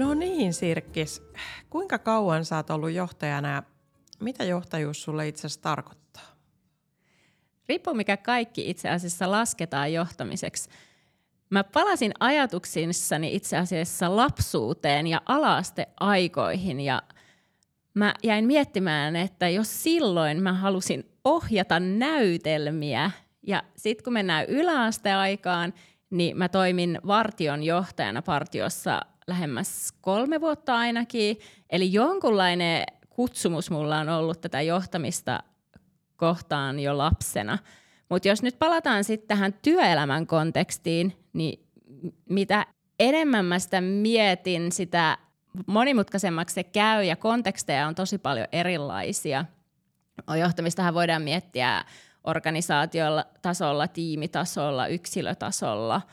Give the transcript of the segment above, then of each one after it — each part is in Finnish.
No niin, Sirkkis. Kuinka kauan sä oot ollut johtajana ja mitä johtajuus sulle itse asiassa tarkoittaa? Riippuu mikä kaikki itse asiassa lasketaan johtamiseksi. Mä palasin ajatuksissani itse asiassa lapsuuteen ja alaasteaikoihin ja mä jäin miettimään, että jos silloin mä halusin ohjata näytelmiä ja sitten kun mennään yläasteaikaan, niin mä toimin vartion johtajana partiossa lähemmäs kolme vuotta ainakin. Eli jonkunlainen kutsumus mulla on ollut tätä johtamista kohtaan jo lapsena. Mutta jos nyt palataan sitten tähän työelämän kontekstiin, niin mitä enemmän mä sitä mietin, sitä monimutkaisemmaksi se käy ja konteksteja on tosi paljon erilaisia. Johtamistahan voidaan miettiä organisaatiolla tasolla, tiimitasolla, yksilötasolla –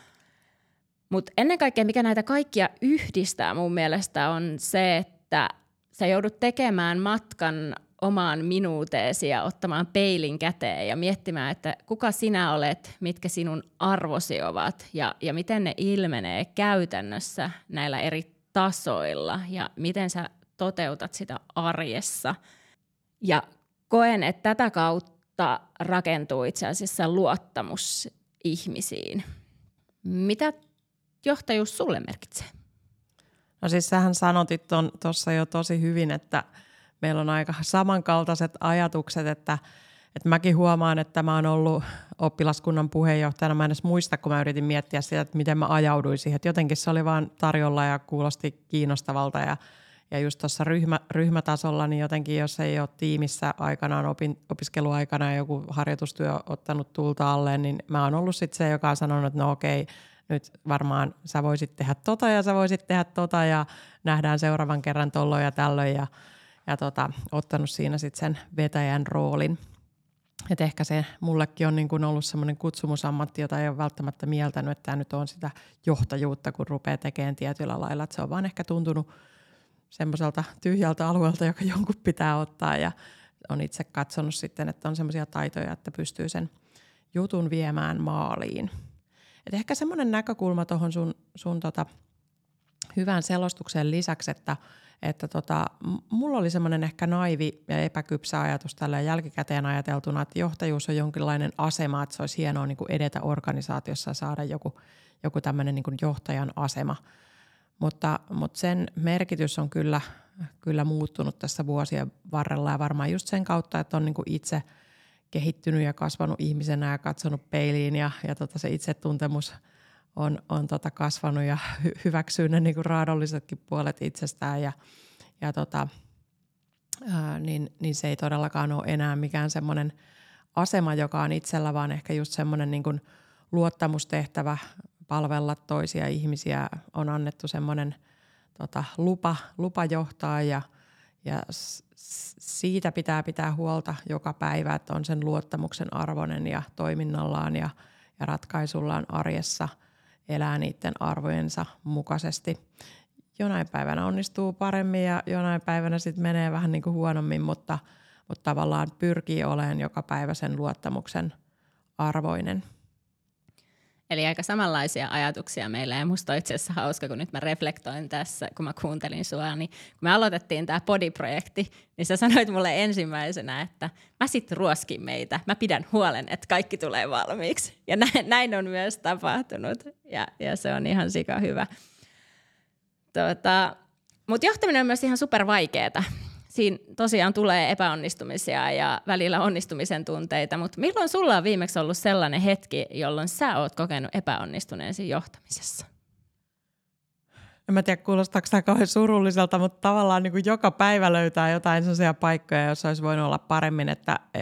mutta ennen kaikkea, mikä näitä kaikkia yhdistää mun mielestä on se, että sä joudut tekemään matkan omaan minuuteesi ja ottamaan peilin käteen ja miettimään, että kuka sinä olet, mitkä sinun arvosi ovat ja, ja miten ne ilmenee käytännössä näillä eri tasoilla ja miten sä toteutat sitä arjessa. Ja koen, että tätä kautta rakentuu itse asiassa luottamus ihmisiin. Mitä johtajuus sulle merkitsee? No siis sähän sanotit tuossa jo tosi hyvin, että meillä on aika samankaltaiset ajatukset, että, että mäkin huomaan, että mä oon ollut oppilaskunnan puheenjohtajana. Mä en edes muista, kun mä yritin miettiä sitä, että miten mä ajauduin siihen. Että jotenkin se oli vaan tarjolla ja kuulosti kiinnostavalta ja, ja just tuossa ryhmä, ryhmätasolla, niin jotenkin jos ei ole tiimissä aikanaan opin, opiskeluaikana joku harjoitustyö ottanut tulta alle, niin mä oon ollut sitten se, joka on sanonut, että no okei, nyt varmaan sä voisit tehdä tota ja sä voisit tehdä tota ja nähdään seuraavan kerran tolloin ja tällöin ja, ja tota, ottanut siinä sitten sen vetäjän roolin. Et ehkä se mullekin on niin ollut semmoinen kutsumusammatti, jota ei ole välttämättä mieltänyt, että tämä nyt on sitä johtajuutta, kun rupeaa tekemään tietyllä lailla. Että se on vaan ehkä tuntunut semmoiselta tyhjältä alueelta, joka jonkun pitää ottaa ja on itse katsonut sitten, että on semmoisia taitoja, että pystyy sen jutun viemään maaliin – et ehkä semmoinen näkökulma tuohon sun, sun tota hyvän selostuksen lisäksi, että, että tota, mulla oli semmoinen ehkä naivi ja epäkypsä ajatus tällä jälkikäteen ajateltuna, että johtajuus on jonkinlainen asema, että se olisi hienoa niin kuin edetä organisaatiossa ja saada joku, joku tämmöinen niin johtajan asema. Mutta, mutta sen merkitys on kyllä, kyllä muuttunut tässä vuosien varrella ja varmaan just sen kautta, että on niin kuin itse – kehittynyt ja kasvanut ihmisenä ja katsonut peiliin ja, ja tota se itsetuntemus on, on tota kasvanut ja hy- hyväksyy ne niinku raadollisetkin puolet itsestään ja, ja tota, ää, niin, niin se ei todellakaan ole enää mikään semmoinen asema, joka on itsellä, vaan ehkä just semmoinen niinku luottamustehtävä palvella toisia ihmisiä. On annettu semmoinen tota, lupa, lupa johtaa ja, ja siitä pitää pitää huolta joka päivä, että on sen luottamuksen arvoinen ja toiminnallaan ja, ja ratkaisullaan arjessa elää niiden arvojensa mukaisesti. Jonain päivänä onnistuu paremmin ja jonain päivänä sitten menee vähän niin kuin huonommin, mutta, mutta tavallaan pyrkii olemaan joka päivä sen luottamuksen arvoinen – Eli aika samanlaisia ajatuksia meillä ja musta on itse asiassa hauska, kun nyt mä reflektoin tässä, kun mä kuuntelin sua, niin kun me aloitettiin tämä podiprojekti, niin sä sanoit mulle ensimmäisenä, että mä sit ruoskin meitä, mä pidän huolen, että kaikki tulee valmiiksi. Ja näin, näin on myös tapahtunut ja, ja se on ihan sika hyvä. Tota, Mutta johtaminen on myös ihan super vaikeeta siinä tosiaan tulee epäonnistumisia ja välillä onnistumisen tunteita, mutta milloin sulla on viimeksi ollut sellainen hetki, jolloin sä oot kokenut epäonnistuneen siinä johtamisessa? En mä tiedä kuulostaako tämä kauhean surulliselta, mutta tavallaan niin kuin joka päivä löytää jotain sellaisia paikkoja, joissa olisi voinut olla paremmin, että e,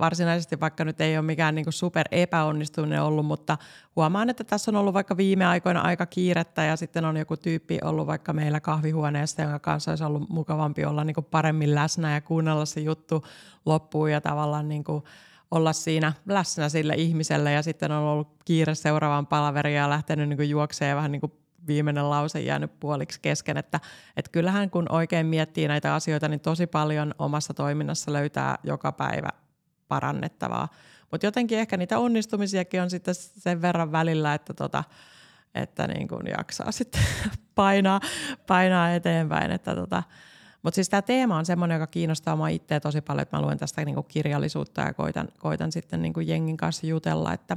varsinaisesti vaikka nyt ei ole mikään niin super epäonnistuminen ollut, mutta huomaan, että tässä on ollut vaikka viime aikoina aika kiirettä ja sitten on joku tyyppi ollut vaikka meillä kahvihuoneessa, jonka kanssa olisi ollut mukavampi olla niin kuin paremmin läsnä ja kuunnella se juttu loppuun ja tavallaan niin kuin olla siinä läsnä sille ihmiselle ja sitten on ollut kiire seuraavaan palaveriin ja lähtenyt niin juokseen vähän niin kuin viimeinen lause jäänyt puoliksi kesken, että, että kyllähän kun oikein miettii näitä asioita, niin tosi paljon omassa toiminnassa löytää joka päivä parannettavaa. Mutta jotenkin ehkä niitä onnistumisiakin on sitten sen verran välillä, että, tota, että niin kuin jaksaa sitten painaa, painaa eteenpäin. Että tota, mutta siis tämä teema on semmoinen, joka kiinnostaa mua itseä tosi paljon, että mä luen tästä niinku kirjallisuutta ja koitan, koitan sitten niinku jengin kanssa jutella, että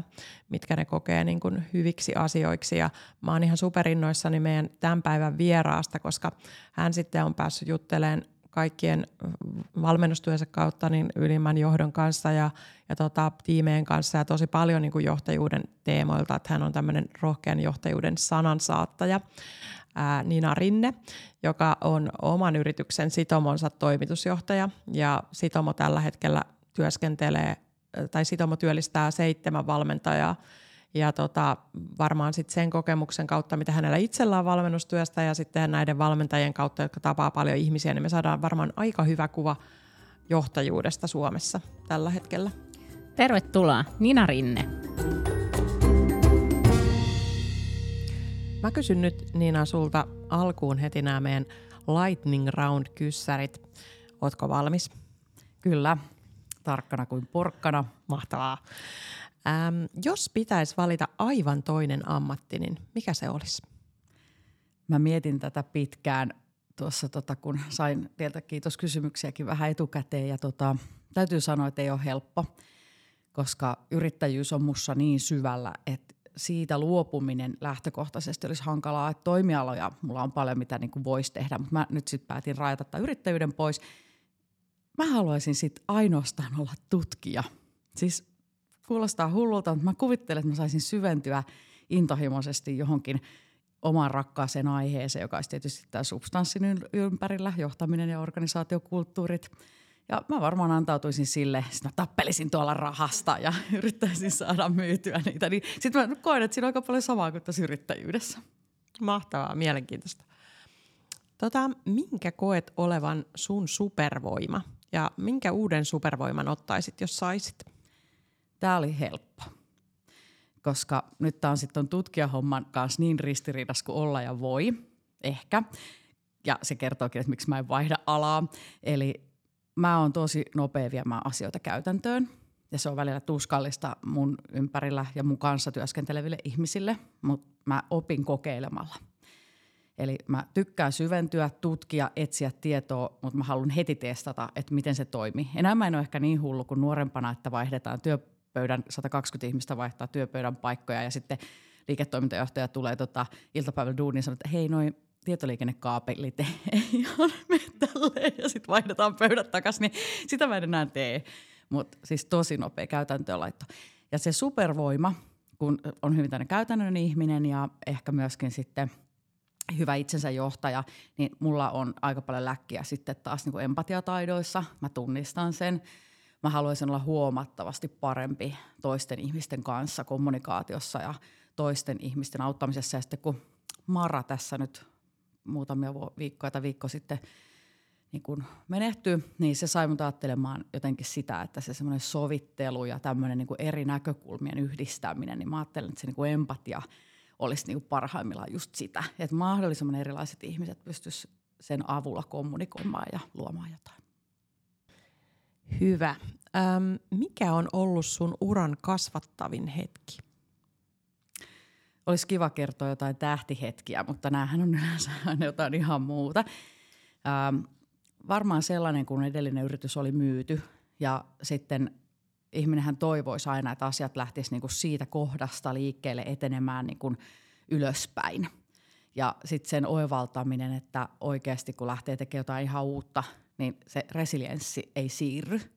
mitkä ne kokee niinku hyviksi asioiksi. Ja mä oon ihan superinnoissani meidän tämän päivän vieraasta, koska hän sitten on päässyt juttelemaan kaikkien valmennustyönsä kautta niin ylimmän johdon kanssa ja, ja tota, tiimeen kanssa ja tosi paljon niin kuin johtajuuden teemoilta, että hän on tämmöinen rohkean johtajuuden sanansaattaja Nina Rinne, joka on oman yrityksen Sitomonsa toimitusjohtaja. Ja Sitomo tällä hetkellä työskentelee, tai Sitomo työllistää seitsemän valmentajaa. Ja tota, varmaan sitten sen kokemuksen kautta, mitä hänellä itsellään valmennustyöstä ja sitten näiden valmentajien kautta, jotka tapaa paljon ihmisiä, niin me saadaan varmaan aika hyvä kuva johtajuudesta Suomessa tällä hetkellä. Tervetuloa, Nina Rinne. Mä kysyn nyt Niina sulta alkuun heti nämä meidän lightning round-kyssärit. Ootko valmis? Kyllä, tarkkana kuin porkkana. Mahtavaa. Ähm, jos pitäisi valita aivan toinen ammatti, niin mikä se olisi? Mä mietin tätä pitkään tuossa, tota, kun sain teiltä kiitos kysymyksiäkin vähän etukäteen. Ja tota, täytyy sanoa, että ei ole helppo, koska yrittäjyys on mussa niin syvällä, että siitä luopuminen lähtökohtaisesti olisi hankalaa, että toimialoja, mulla on paljon mitä niin voisi tehdä, mutta mä nyt sitten päätin rajata tämän yrittäjyyden pois. Mä haluaisin sitten ainoastaan olla tutkija. Siis kuulostaa hullulta, mutta mä kuvittelen, että mä saisin syventyä intohimoisesti johonkin omaan rakkaaseen aiheeseen, joka olisi tietysti tämä substanssin ympärillä, johtaminen ja organisaatiokulttuurit – ja mä varmaan antautuisin sille, että mä tappelisin tuolla rahasta ja yrittäisin saada myytyä niitä. Niin sitten mä koen, että siinä on aika paljon samaa kuin tässä yrittäjyydessä. Mahtavaa, mielenkiintoista. Tota, minkä koet olevan sun supervoima ja minkä uuden supervoiman ottaisit, jos saisit? Tämä oli helppo, koska nyt tämä on sitten tutkijahomman kanssa niin ristiriidas kuin olla ja voi, ehkä. Ja se kertookin, että miksi mä en vaihda alaa. Eli mä oon tosi nopea viemään asioita käytäntöön. Ja se on välillä tuskallista mun ympärillä ja mun kanssa työskenteleville ihmisille, mutta mä opin kokeilemalla. Eli mä tykkään syventyä, tutkia, etsiä tietoa, mutta mä haluan heti testata, että miten se toimii. Enää mä en ole ehkä niin hullu kuin nuorempana, että vaihdetaan työpöydän, 120 ihmistä vaihtaa työpöydän paikkoja ja sitten liiketoimintajohtaja tulee tota, iltapäivällä duuniin ja sanoo, että hei noin tietoliikennekaapelit ei mene tälleen ja sitten vaihdetaan pöydät takaisin, niin sitä mä en enää tee. Mutta siis tosi nopea käytäntöönlaitto. Ja se supervoima, kun on hyvin tänne käytännön ihminen ja ehkä myöskin sitten hyvä itsensä johtaja, niin mulla on aika paljon läkkiä sitten taas niin kuin empatiataidoissa. Mä tunnistan sen. Mä haluaisin olla huomattavasti parempi toisten ihmisten kanssa kommunikaatiossa ja toisten ihmisten auttamisessa. Ja sitten kun Mara tässä nyt muutamia viikkoja tai viikko sitten niin kun menehtyi, niin se sai mut ajattelemaan jotenkin sitä, että se semmoinen sovittelu ja tämmöinen niin eri näkökulmien yhdistäminen, niin mä ajattelen, että se niin empatia olisi niin parhaimmillaan just sitä, että mahdollisimman erilaiset ihmiset pystyisivät sen avulla kommunikoimaan ja luomaan jotain. Hyvä. Öm, mikä on ollut sun uran kasvattavin hetki? Olisi kiva kertoa jotain tähtihetkiä, mutta näähän on yleensä jotain ihan muuta. Ähm, varmaan sellainen, kun edellinen yritys oli myyty ja sitten ihminenhän toivoisi aina, että asiat lähtisivät niinku siitä kohdasta liikkeelle etenemään niinku ylöspäin. Ja sitten sen oivaltaminen, että oikeasti kun lähtee tekemään jotain ihan uutta, niin se resilienssi ei siirry –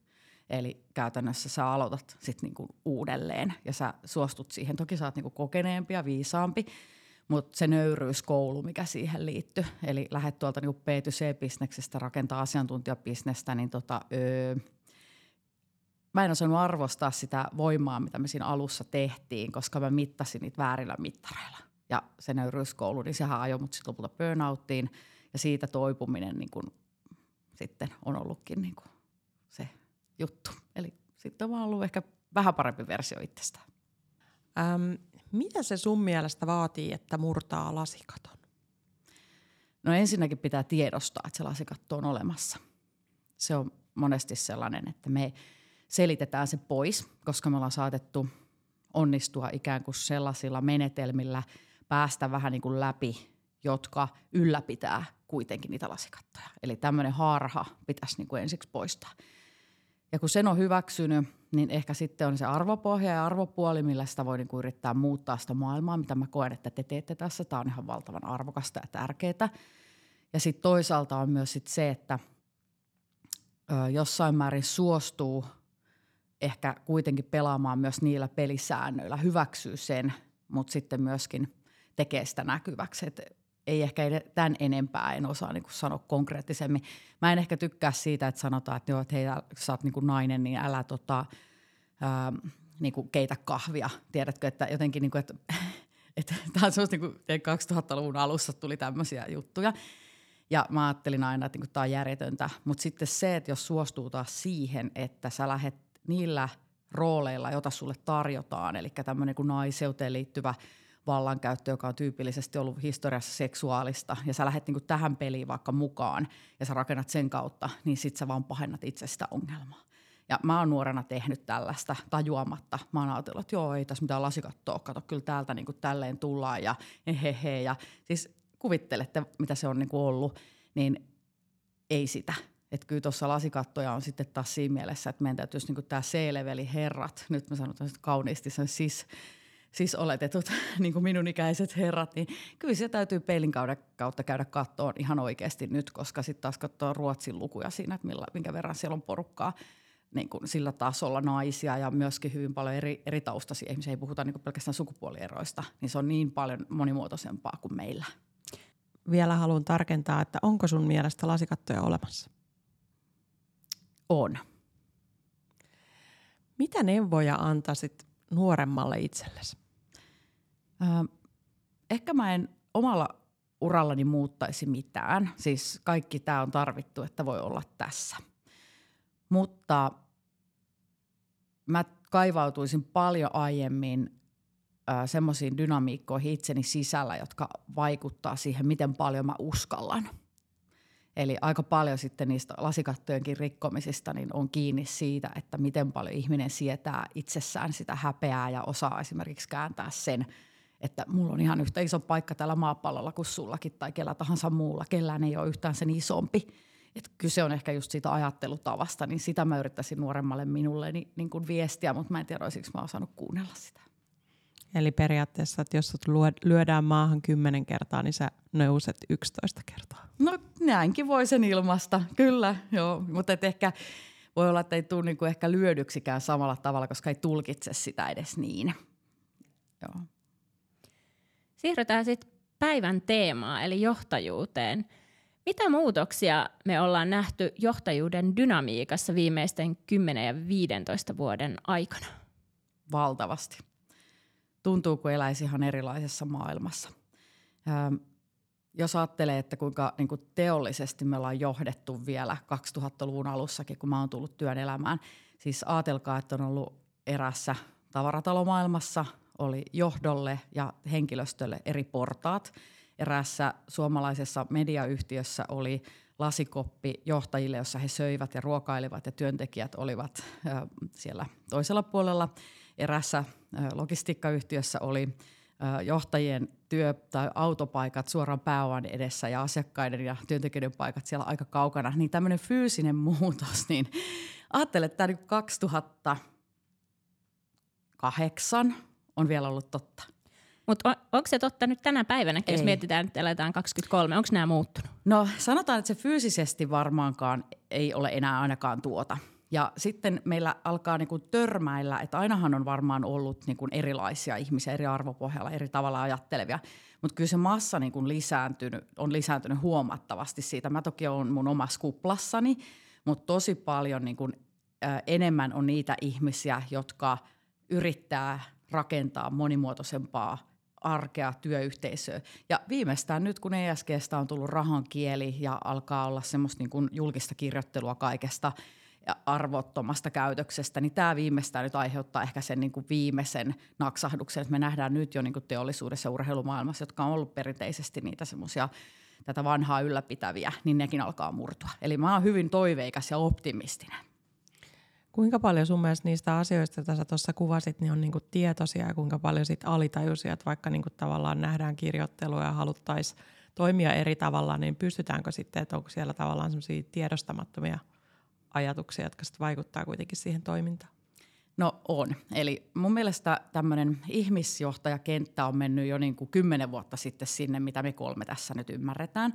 Eli käytännössä sä aloitat sitten niinku uudelleen ja sä suostut siihen. Toki sä oot niinku kokeneempi ja viisaampi, mutta se nöyryyskoulu, mikä siihen liittyy, eli lähdet tuolta niin B2C-bisneksestä rakentaa asiantuntijabisnestä, niin tota, öö, mä en osannut arvostaa sitä voimaa, mitä me siinä alussa tehtiin, koska mä mittasin niitä väärillä mittareilla. Ja se nöyryyskoulu, niin sehän ajoi mut sitten lopulta burnouttiin ja siitä toipuminen niin kun, sitten on ollutkin niin kun se juttu. Eli sitten on ollut ehkä vähän parempi versio itsestään. Öm, mitä se sun mielestä vaatii, että murtaa lasikaton? No ensinnäkin pitää tiedostaa, että se lasikatto on olemassa. Se on monesti sellainen, että me selitetään se pois, koska me ollaan saatettu onnistua ikään kuin sellaisilla menetelmillä päästä vähän niin kuin läpi, jotka ylläpitää kuitenkin niitä lasikattoja. Eli tämmöinen harha pitäisi niin kuin ensiksi poistaa. Ja kun sen on hyväksynyt, niin ehkä sitten on se arvopohja ja arvopuoli, millä sitä voi niinku yrittää muuttaa sitä maailmaa, mitä mä koen, että te teette tässä. Tämä on ihan valtavan arvokasta ja tärkeää. Ja sitten toisaalta on myös sit se, että ö, jossain määrin suostuu ehkä kuitenkin pelaamaan myös niillä pelisäännöillä, hyväksyy sen, mutta sitten myöskin tekee sitä näkyväksi. Et ei ehkä tämän enempää, en osaa niin sanoa konkreettisemmin. Mä en ehkä tykkää siitä, että sanotaan, että, joo, että hei, sä oot niin nainen, niin älä tota, ää, niin kuin keitä kahvia. Tiedätkö, että jotenkin, niin kuin, että, että tämä on semmoista, niin kuin 2000-luvun alussa tuli tämmöisiä juttuja. Ja mä ajattelin aina, että niin tämä on järjetöntä. Mutta sitten se, että jos suostuu taas siihen, että sä lähdet niillä rooleilla, joita sulle tarjotaan, eli tämmöinen kuin naiseuteen liittyvä – vallankäyttö, joka on tyypillisesti ollut historiassa seksuaalista, ja sä lähdet niinku tähän peliin vaikka mukaan, ja sä rakennat sen kautta, niin sit sä vaan pahennat itse sitä ongelmaa. Ja mä oon nuorena tehnyt tällaista tajuamatta. Mä oon ajatellut, että joo, ei tässä mitään lasikattoa, kato, kyllä täältä niinku tälleen tullaan ja hehehe. Ja siis kuvittelette, mitä se on niinku ollut, niin ei sitä. Että kyllä tuossa lasikattoja on sitten taas siinä mielessä, että meidän täytyisi niinku tämä C-leveli herrat, nyt mä sanon kauniisti, se siis siis oletetut niin kuin minun ikäiset herrat, niin kyllä se täytyy peilin kautta käydä kattoon ihan oikeasti nyt, koska sitten taas katsoo Ruotsin lukuja siinä, että millä, minkä verran siellä on porukkaa niin kuin sillä tasolla naisia ja myöskin hyvin paljon eri, eri taustaisia ihmisiä. Ei puhuta niin kuin pelkästään sukupuolieroista, niin se on niin paljon monimuotoisempaa kuin meillä. Vielä haluan tarkentaa, että onko sun mielestä lasikattoja olemassa? On. Mitä neuvoja antaisit nuoremmalle itsellesi? Ehkä mä en omalla urallani muuttaisi mitään. Siis kaikki tämä on tarvittu, että voi olla tässä. Mutta mä kaivautuisin paljon aiemmin semmoisiin dynamiikkoihin itseni sisällä, jotka vaikuttaa siihen, miten paljon mä uskallan. Eli aika paljon sitten niistä lasikattojenkin rikkomisista niin on kiinni siitä, että miten paljon ihminen sietää itsessään sitä häpeää ja osaa esimerkiksi kääntää sen – että mulla on ihan yhtä iso paikka tällä maapallolla kuin sullakin tai kellä tahansa muulla. Kellään ei ole yhtään sen isompi. Et kyse on ehkä just siitä ajattelutavasta, niin sitä mä yrittäisin nuoremmalle minulle niin, niin kuin viestiä, mutta mä en tiedä, olisiko mä osannut kuunnella sitä. Eli periaatteessa, että jos sut lyödään maahan kymmenen kertaa, niin sä nouset yksitoista kertaa. No näinkin voi sen ilmasta, kyllä, joo. Mutta ehkä voi olla, että ei tule niinku ehkä lyödyksikään samalla tavalla, koska ei tulkitse sitä edes niin. Joo. Siirrytään sitten päivän teemaan, eli johtajuuteen. Mitä muutoksia me ollaan nähty johtajuuden dynamiikassa viimeisten 10 ja 15 vuoden aikana? Valtavasti. Tuntuu, kuin eläisi ihan erilaisessa maailmassa. Ähm, jos ajattelee, että kuinka niin kuin teollisesti me ollaan johdettu vielä 2000-luvun alussakin, kun mä oon tullut työn elämään. Siis ajatelkaa, että on ollut erässä tavaratalomaailmassa – oli johdolle ja henkilöstölle eri portaat. Eräässä suomalaisessa mediayhtiössä oli lasikoppi johtajille, jossa he söivät ja ruokailivat ja työntekijät olivat siellä toisella puolella. Erässä logistiikkayhtiössä oli johtajien työ- tai autopaikat suoraan pääoman edessä ja asiakkaiden ja työntekijöiden paikat siellä aika kaukana. Niin tämmöinen fyysinen muutos, niin ajattelen, että tämä 2008 on vielä ollut totta. Mutta on, onko se totta nyt tänä päivänä, jos mietitään, että eletään 23? Onko nämä muuttunut? No sanotaan, että se fyysisesti varmaankaan ei ole enää ainakaan tuota. Ja sitten meillä alkaa niin kuin törmäillä, että ainahan on varmaan ollut niin kuin erilaisia ihmisiä eri arvopohjalla, eri tavalla ajattelevia, mutta kyllä se massa niin kuin lisääntynyt, on lisääntynyt huomattavasti siitä. Mä toki olen mun omassa kuplassani, mutta tosi paljon niin kuin, ä, enemmän on niitä ihmisiä, jotka yrittää rakentaa monimuotoisempaa arkea, työyhteisöä. Ja viimeistään nyt, kun ESGstä on tullut rahan kieli ja alkaa olla semmoista niin kuin julkista kirjoittelua kaikesta – ja arvottomasta käytöksestä, niin tämä viimeistään nyt aiheuttaa ehkä sen niin kuin viimeisen naksahduksen, että me nähdään nyt jo niin kuin teollisuudessa ja urheilumaailmassa, jotka on ollut perinteisesti niitä semmoisia tätä vanhaa ylläpitäviä, niin nekin alkaa murtua. Eli mä oon hyvin toiveikas ja optimistinen. Kuinka paljon sun mielestä niistä asioista, joita sä tuossa kuvasit, niin on niinku tietoisia ja kuinka paljon sit alitajuisia, että vaikka niinku tavallaan nähdään kirjoittelua ja haluttaisiin toimia eri tavalla, niin pystytäänkö sitten, että onko siellä tavallaan semmoisia tiedostamattomia – ajatuksia, jotka sitten vaikuttaa kuitenkin siihen toimintaan? No on. Eli mun mielestä tämmöinen ihmisjohtajakenttä on mennyt jo niin kuin kymmenen vuotta sitten sinne, mitä me kolme tässä nyt ymmärretään.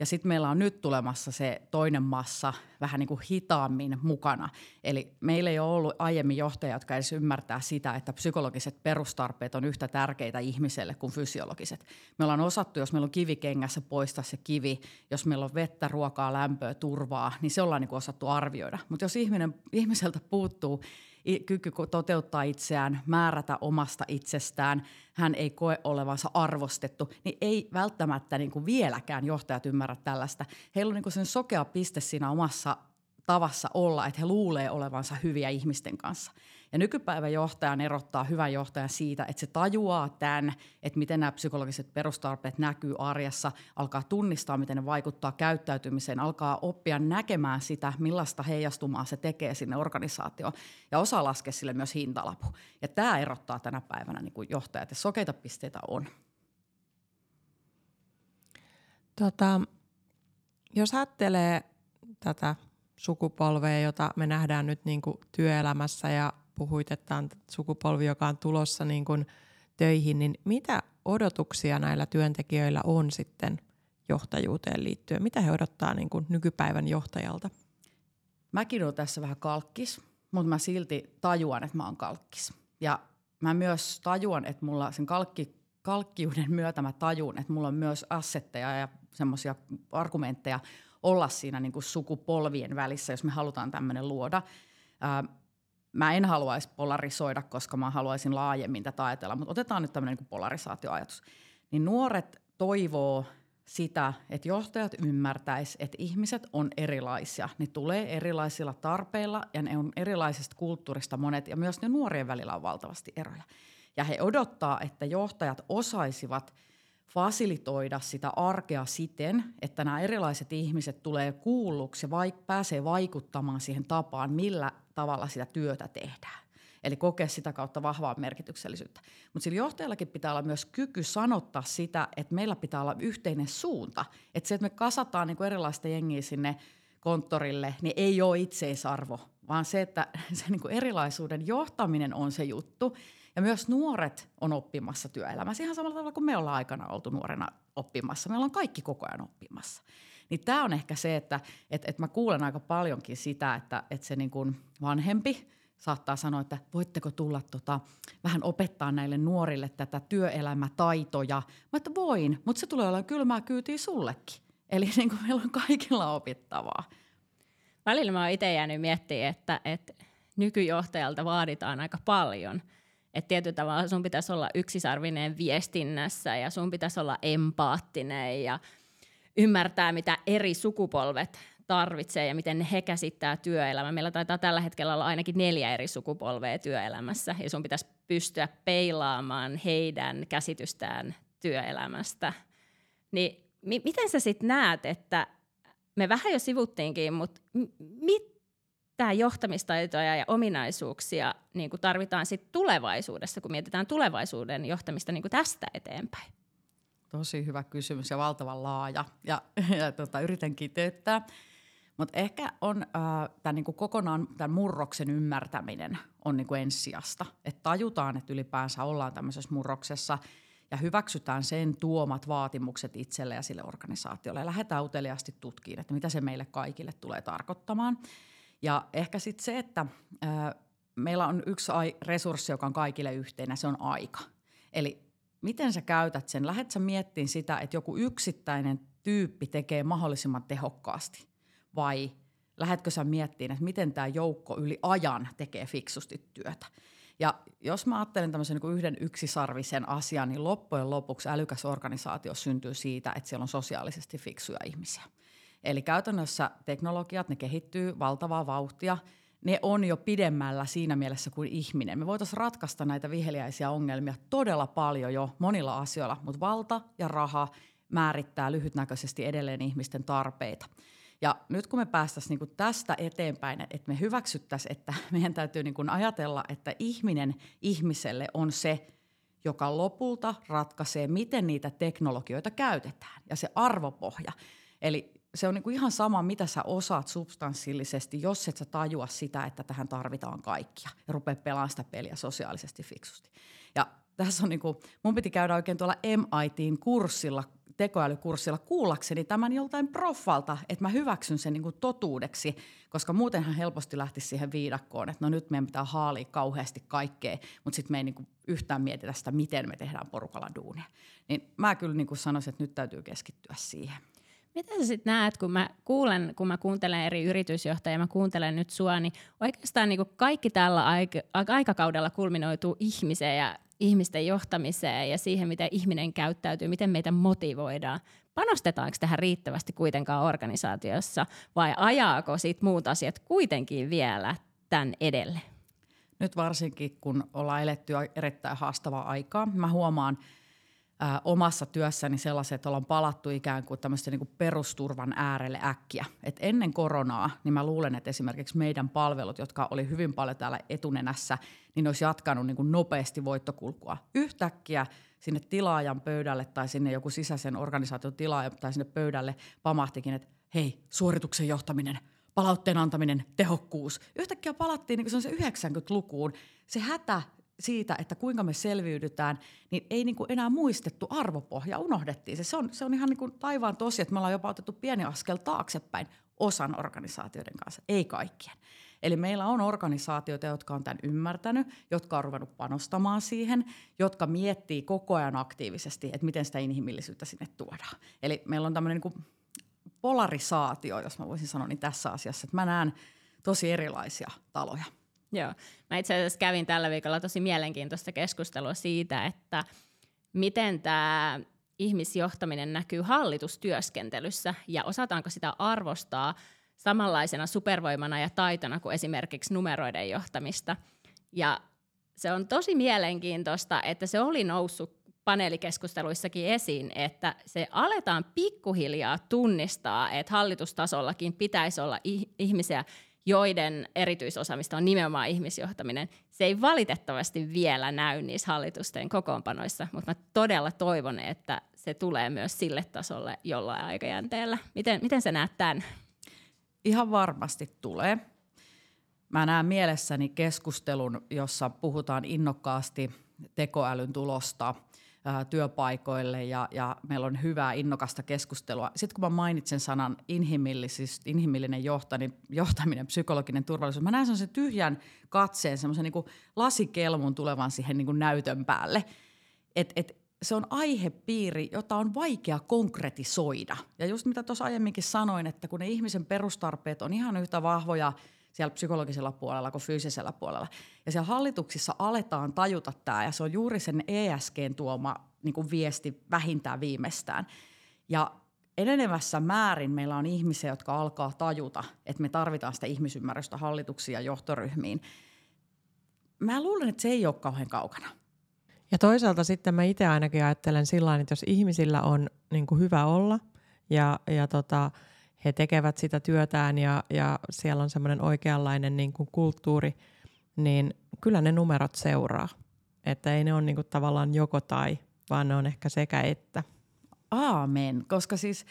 Ja sitten meillä on nyt tulemassa se toinen massa vähän niin kuin hitaammin mukana. Eli meillä ei ole ollut aiemmin johtajia, jotka edes ymmärtää sitä, että psykologiset perustarpeet on yhtä tärkeitä ihmiselle kuin fysiologiset. Me ollaan osattu, jos meillä on kivi kengässä, poistaa se kivi. Jos meillä on vettä, ruokaa, lämpöä, turvaa, niin se ollaan niin kuin osattu arvioida. Mutta jos ihminen, ihmiseltä puuttuu kyky toteuttaa itseään, määrätä omasta itsestään, hän ei koe olevansa arvostettu, niin ei välttämättä niin kuin vieläkään johtajat ymmärrä tällaista. Heillä on niin kuin sen sokea piste siinä omassa tavassa olla, että he luulee olevansa hyviä ihmisten kanssa. Ja nykypäivän johtajan erottaa hyvän johtajan siitä, että se tajuaa tämän, että miten nämä psykologiset perustarpeet näkyy arjessa, alkaa tunnistaa, miten ne vaikuttaa käyttäytymiseen, alkaa oppia näkemään sitä, millaista heijastumaa se tekee sinne organisaatioon ja osaa laskea sille myös hintalapu. Ja tämä erottaa tänä päivänä niin kuin johtajat ja sokeita pisteitä on. Tota, jos ajattelee tätä sukupolvea, jota me nähdään nyt niin kuin työelämässä ja puhuit, että on sukupolvi, joka on tulossa niin kuin töihin, niin mitä odotuksia näillä työntekijöillä on sitten johtajuuteen liittyen? Mitä he odottaa niin kuin nykypäivän johtajalta? Mäkin olen tässä vähän kalkkis, mutta mä silti tajuan, että mä oon kalkkis. Ja mä myös tajuan, että mulla sen kalkki, kalkkiuden myötä mä tajun, että mulla on myös assetteja ja semmoisia argumentteja olla siinä niin kuin sukupolvien välissä, jos me halutaan tämmöinen luoda. Mä en haluaisi polarisoida, koska mä haluaisin laajemmin tätä ajatella, mutta otetaan nyt tämmöinen niin polarisaatioajatus. Niin nuoret toivoo sitä, että johtajat ymmärtäis, että ihmiset on erilaisia. Ne tulee erilaisilla tarpeilla ja ne on erilaisesta kulttuurista monet ja myös ne nuorien välillä on valtavasti eroja. Ja he odottaa, että johtajat osaisivat – fasilitoida sitä arkea siten, että nämä erilaiset ihmiset tulee kuulluksi ja vaik- pääsee vaikuttamaan siihen tapaan, millä tavalla sitä työtä tehdään. Eli kokea sitä kautta vahvaa merkityksellisyyttä. Mutta sillä johtajallakin pitää olla myös kyky sanottaa sitä, että meillä pitää olla yhteinen suunta. Että se, että me kasataan niin erilaista jengiä sinne konttorille, niin ei ole itseisarvo, vaan se, että se niin erilaisuuden johtaminen on se juttu. Ja myös nuoret on oppimassa työelämässä ihan samalla tavalla kuin me ollaan aikana oltu nuorena oppimassa. Me ollaan kaikki koko ajan oppimassa. Niin tämä on ehkä se, että et, et mä kuulen aika paljonkin sitä, että et se niin vanhempi saattaa sanoa, että voitteko tulla tota, vähän opettaa näille nuorille tätä työelämätaitoja. Mä että voin, mutta se tulee olemaan kylmää kyytiä sullekin. Eli niin kuin meillä on kaikilla opittavaa. Välillä mä oon itse jäänyt miettimään, että, että nykyjohtajalta vaaditaan aika paljon – että tietyllä tavalla sun pitäisi olla yksisarvinen viestinnässä ja sun pitäisi olla empaattinen ja ymmärtää, mitä eri sukupolvet tarvitsee ja miten he käsittää työelämää. Meillä taitaa tällä hetkellä olla ainakin neljä eri sukupolvea työelämässä ja sun pitäisi pystyä peilaamaan heidän käsitystään työelämästä. Niin mi- miten sä sitten näet, että me vähän jo sivuttiinkin, mutta mit, mitä johtamistaitoja ja ominaisuuksia niin tarvitaan sit tulevaisuudessa, kun mietitään tulevaisuuden johtamista niin tästä eteenpäin? Tosi hyvä kysymys ja valtavan laaja. Ja, ja tota, yritän kiteyttää. Mutta ehkä on äh, tämän niin kokonaan tämän murroksen ymmärtäminen on niin kuin ensisijasta. Että tajutaan, että ylipäänsä ollaan tämmöisessä murroksessa ja hyväksytään sen tuomat vaatimukset itselle ja sille organisaatiolle. Ja lähdetään uteliaasti tutkimaan, että mitä se meille kaikille tulee tarkoittamaan – Ja ehkä sitten se, että ää, meillä on yksi resurssi, joka on kaikille yhteinen, se on aika. Eli miten sä käytät sen? Lähet sä miettimään sitä, että joku yksittäinen tyyppi tekee mahdollisimman tehokkaasti vai lähetkö sä miettimään, että miten tämä joukko yli ajan tekee fiksusti työtä? Ja jos mä ajattelen tämmöisen niin yhden yksisarvisen asian, niin loppujen lopuksi älykäs organisaatio syntyy siitä, että siellä on sosiaalisesti fiksuja ihmisiä. Eli käytännössä teknologiat, ne kehittyy valtavaa vauhtia. Ne on jo pidemmällä siinä mielessä kuin ihminen. Me voitaisiin ratkaista näitä viheliäisiä ongelmia todella paljon jo monilla asioilla, mutta valta ja raha määrittää lyhytnäköisesti edelleen ihmisten tarpeita. Ja nyt kun me päästäisiin niin tästä eteenpäin, että me hyväksyttäisiin, että meidän täytyy niin ajatella, että ihminen ihmiselle on se, joka lopulta ratkaisee, miten niitä teknologioita käytetään ja se arvopohja. Eli se on niin ihan sama, mitä sä osaat substanssillisesti, jos et sä tajua sitä, että tähän tarvitaan kaikkia ja rupea pelaamaan sitä peliä sosiaalisesti fiksusti. Ja tässä on niin kuin, mun piti käydä oikein tuolla MITin kurssilla tekoälykurssilla kuullakseni tämän joltain proffalta, että mä hyväksyn sen niin kuin totuudeksi, koska muutenhan helposti lähti siihen viidakkoon, että no nyt meidän pitää haalia kauheasti kaikkea, mutta sitten me ei niin kuin yhtään mietitä sitä, miten me tehdään porukalla duunia. Niin mä kyllä niin kuin sanoisin, että nyt täytyy keskittyä siihen. Miten sä sitten näet, kun mä kuulen, kun mä kuuntelen eri yritysjohtajia, mä kuuntelen nyt sua, niin oikeastaan niin kaikki tällä aik- aikakaudella kulminoituu ihmiseen ja ihmisten johtamiseen ja siihen, miten ihminen käyttäytyy, miten meitä motivoidaan. Panostetaanko tähän riittävästi kuitenkaan organisaatiossa vai ajaako sit muut asiat kuitenkin vielä tämän edelle? Nyt varsinkin, kun ollaan eletty erittäin haastavaa aikaa, mä huomaan – omassa työssäni sellaiset, että ollaan palattu ikään kuin tämmöisten niin perusturvan äärelle äkkiä. Et ennen koronaa, niin mä luulen, että esimerkiksi meidän palvelut, jotka oli hyvin paljon täällä etunenässä, niin olisi jatkanut niin kuin nopeasti voittokulkua. Yhtäkkiä sinne tilaajan pöydälle tai sinne joku sisäisen organisaation tilaajan tai sinne pöydälle pamahtikin, että hei, suorituksen johtaminen – palautteen antaminen, tehokkuus. Yhtäkkiä palattiin niin se 90-lukuun. Se hätä siitä, että kuinka me selviydytään, niin ei niin kuin enää muistettu arvopohja, unohdettiin se. Se on, se on ihan niin kuin taivaan tosi, että me ollaan jopa otettu pieni askel taaksepäin osan organisaatioiden kanssa, ei kaikkien. Eli meillä on organisaatioita, jotka on tämän ymmärtänyt, jotka on ruvennut panostamaan siihen, jotka miettii koko ajan aktiivisesti, että miten sitä inhimillisyyttä sinne tuodaan. Eli meillä on tämmöinen niin polarisaatio, jos mä voisin sanoa niin tässä asiassa, että mä näen tosi erilaisia taloja. Joo. Mä itse asiassa kävin tällä viikolla tosi mielenkiintoista keskustelua siitä, että miten tämä ihmisjohtaminen näkyy hallitustyöskentelyssä ja osataanko sitä arvostaa samanlaisena supervoimana ja taitona kuin esimerkiksi numeroiden johtamista. Ja se on tosi mielenkiintoista, että se oli noussut paneelikeskusteluissakin esiin, että se aletaan pikkuhiljaa tunnistaa, että hallitustasollakin pitäisi olla ihmisiä, joiden erityisosaamista on nimenomaan ihmisjohtaminen. Se ei valitettavasti vielä näy niissä hallitusten kokoonpanoissa, mutta mä todella toivon, että se tulee myös sille tasolle jollain aikajänteellä. Miten, miten sä näet tämän? Ihan varmasti tulee. Mä näen mielessäni keskustelun, jossa puhutaan innokkaasti tekoälyn tulosta – työpaikoille ja, ja meillä on hyvää innokasta keskustelua. Sitten kun mä mainitsen sanan inhimillinen johtaminen, johtaminen, psykologinen turvallisuus, mä näen sen tyhjän katseen, semmoisen niin lasikelmun tulevan siihen niin kuin näytön päälle. Et, et, se on aihepiiri, jota on vaikea konkretisoida. Ja just mitä tuossa aiemminkin sanoin, että kun ne ihmisen perustarpeet on ihan yhtä vahvoja – siellä psykologisella puolella kuin fyysisellä puolella. Ja siellä hallituksissa aletaan tajuta tämä, ja se on juuri sen ESGn tuoma niin kuin viesti vähintään viimeistään. Ja enenevässä määrin meillä on ihmisiä, jotka alkaa tajuta, että me tarvitaan sitä ihmisymmärrystä hallituksiin ja johtoryhmiin. Mä luulen, että se ei ole kauhean kaukana. Ja toisaalta sitten mä itse ainakin ajattelen sillä että jos ihmisillä on niin hyvä olla ja, ja tota, he tekevät sitä työtään ja, ja siellä on semmoinen oikeanlainen niin kuin kulttuuri, niin kyllä ne numerot seuraa. Että ei ne ole niin kuin tavallaan joko tai, vaan ne on ehkä sekä että. Aamen, koska siis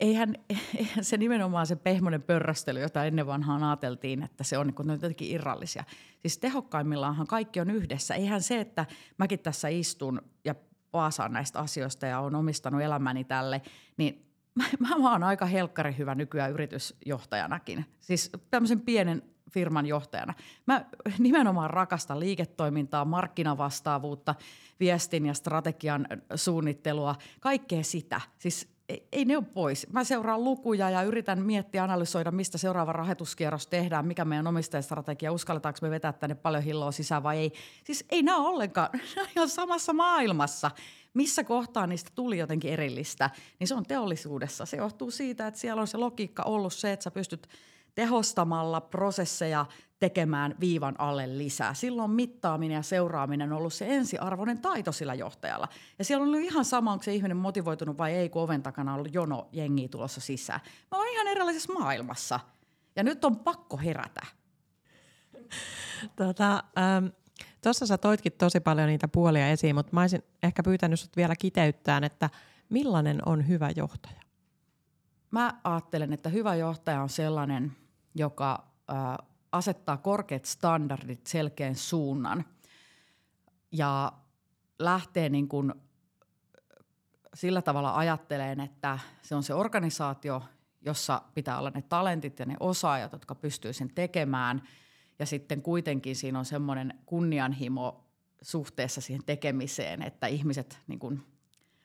eihän, eihän se nimenomaan se pehmonen pörröstely, jota ennen vanhaan ajateltiin, että se on, niin jotenkin irrallisia. Siis tehokkaimmillaanhan kaikki on yhdessä. Eihän se, että mäkin tässä istun ja paasaan näistä asioista ja on omistanut elämäni tälle, niin mä, mä oon aika helkkari hyvä nykyään yritysjohtajanakin. Siis tämmöisen pienen firman johtajana. Mä nimenomaan rakastan liiketoimintaa, markkinavastaavuutta, viestin ja strategian suunnittelua, kaikkea sitä. Siis ei, ei ne ole pois. Mä seuraan lukuja ja yritän miettiä, analysoida, mistä seuraava rahoituskierros tehdään, mikä meidän omistajastrategia, uskalletaanko me vetää tänne paljon hilloa sisään vai ei. Siis ei nämä ollenkaan, ne on samassa maailmassa. Missä kohtaa niistä tuli jotenkin erillistä, niin se on teollisuudessa. Se johtuu siitä, että siellä on se logiikka ollut se, että sä pystyt tehostamalla prosesseja tekemään viivan alle lisää. Silloin mittaaminen ja seuraaminen on ollut se ensiarvoinen taito sillä johtajalla. Ja siellä on ollut ihan sama, onko se ihminen motivoitunut vai ei, kun oven takana on ollut jono jengiä tulossa sisään. Mä oon ihan erilaisessa maailmassa. Ja nyt on pakko herätä. Tota, ähm, Tuossa sä toitkin tosi paljon niitä puolia esiin, mutta mä olisin ehkä pyytänyt sut vielä kiteyttämään, että millainen on hyvä johtaja? Mä ajattelen, että hyvä johtaja on sellainen, joka äh, asettaa korkeat standardit selkeän suunnan ja lähtee niin kuin sillä tavalla ajatteleen, että se on se organisaatio, jossa pitää olla ne talentit ja ne osaajat, jotka pystyy sen tekemään. Ja sitten kuitenkin siinä on semmoinen kunnianhimo suhteessa siihen tekemiseen, että ihmiset niin kuin